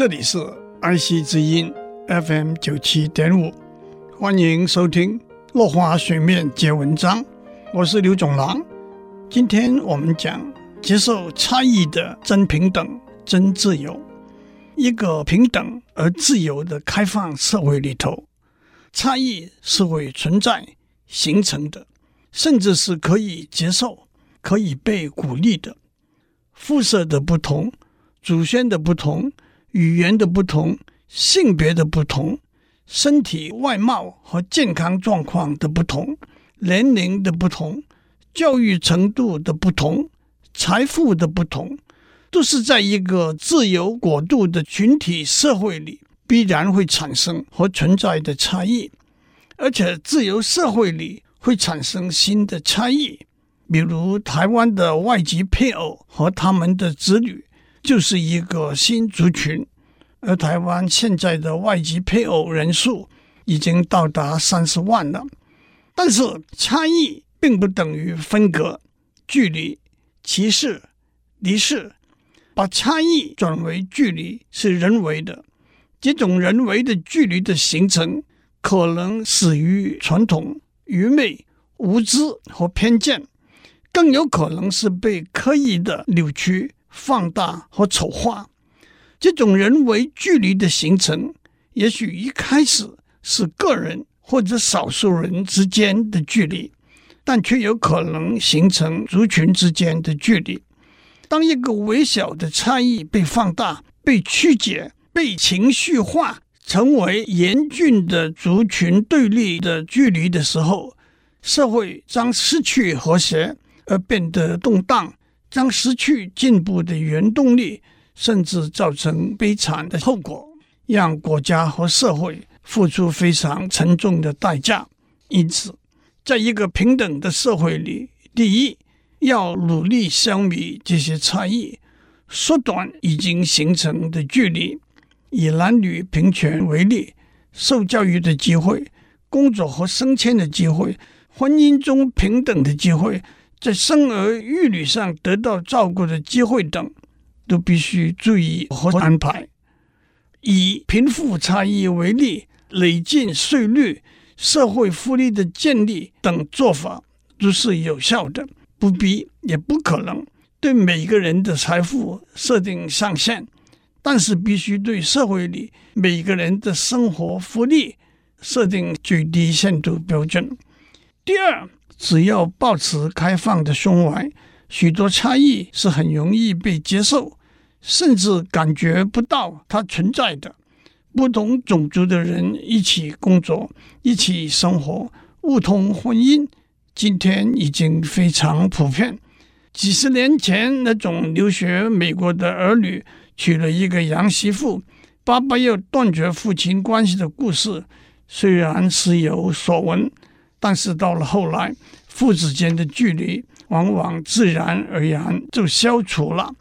这里是爱惜之音 FM 九七点五，欢迎收听《落花水面皆文章》，我是刘总郎。今天我们讲接受差异的真平等、真自由。一个平等而自由的开放社会里头，差异是会存在、形成的，甚至是可以接受、可以被鼓励的。肤色的不同、祖先的不同、语言的不同、性别的不同、身体外貌和健康状况的不同、年龄的不同、教育程度的不同、财富的不同，都是在一个自由国度的群体社会里必然会产生和存在的差异，而且自由社会里会产生新的差异。比如台湾的外籍配偶和他们的子女就是一个新族群，而台湾现在的外籍配偶人数已经到达三十万了。但是差异并不等于分隔、距离、歧视、敌视，把差异转为距离是人为的。这种人为的距离的形成，可能始于传统、愚昧、无知和偏见。更有可能是被刻意的扭曲、放大和丑化。这种人为距离的形成，也许一开始是个人或者少数人之间的距离，但却有可能形成族群之间的距离。当一个微小的差异被放大、被曲解、被情绪化，成为严峻的族群对立的距离的时候，社会将失去和谐。而变得动荡，将失去进步的原动力，甚至造成悲惨的后果，让国家和社会付出非常沉重的代价。因此，在一个平等的社会里，第一要努力消弭这些差异，缩短已经形成的距离。以男女平权为例，受教育的机会、工作和升迁的机会、婚姻中平等的机会。在生儿育女上得到照顾的机会等，都必须注意和安排。以贫富差异为例，累进税率、社会福利的建立等做法都是有效的，不必也不可能对每个人的财富设定上限，但是必须对社会里每个人的生活福利设定最低限度标准。第二。只要保持开放的胸怀，许多差异是很容易被接受，甚至感觉不到它存在的。不同种族的人一起工作，一起生活，互通婚姻，今天已经非常普遍。几十年前那种留学美国的儿女娶了一个洋媳妇，爸爸要断绝父亲关系的故事，虽然时有所闻。但是到了后来，父子间的距离往往自然而然就消除了。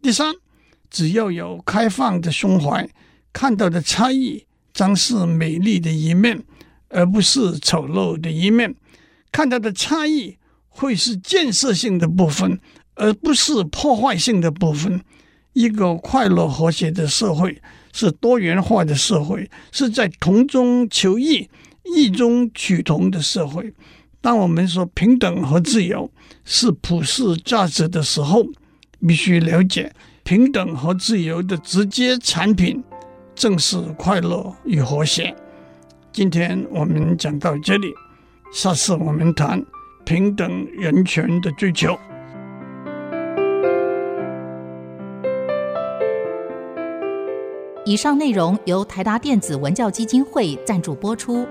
第三，只要有开放的胸怀，看到的差异将是美丽的一面，而不是丑陋的一面。看到的差异会是建设性的部分，而不是破坏性的部分。一个快乐和谐的社会是多元化的社会，是在同中求异。异中取同的社会，当我们说平等和自由是普世价值的时候，必须了解平等和自由的直接产品正是快乐与和谐。今天我们讲到这里，下次我们谈平等人权的追求。以上内容由台达电子文教基金会赞助播出。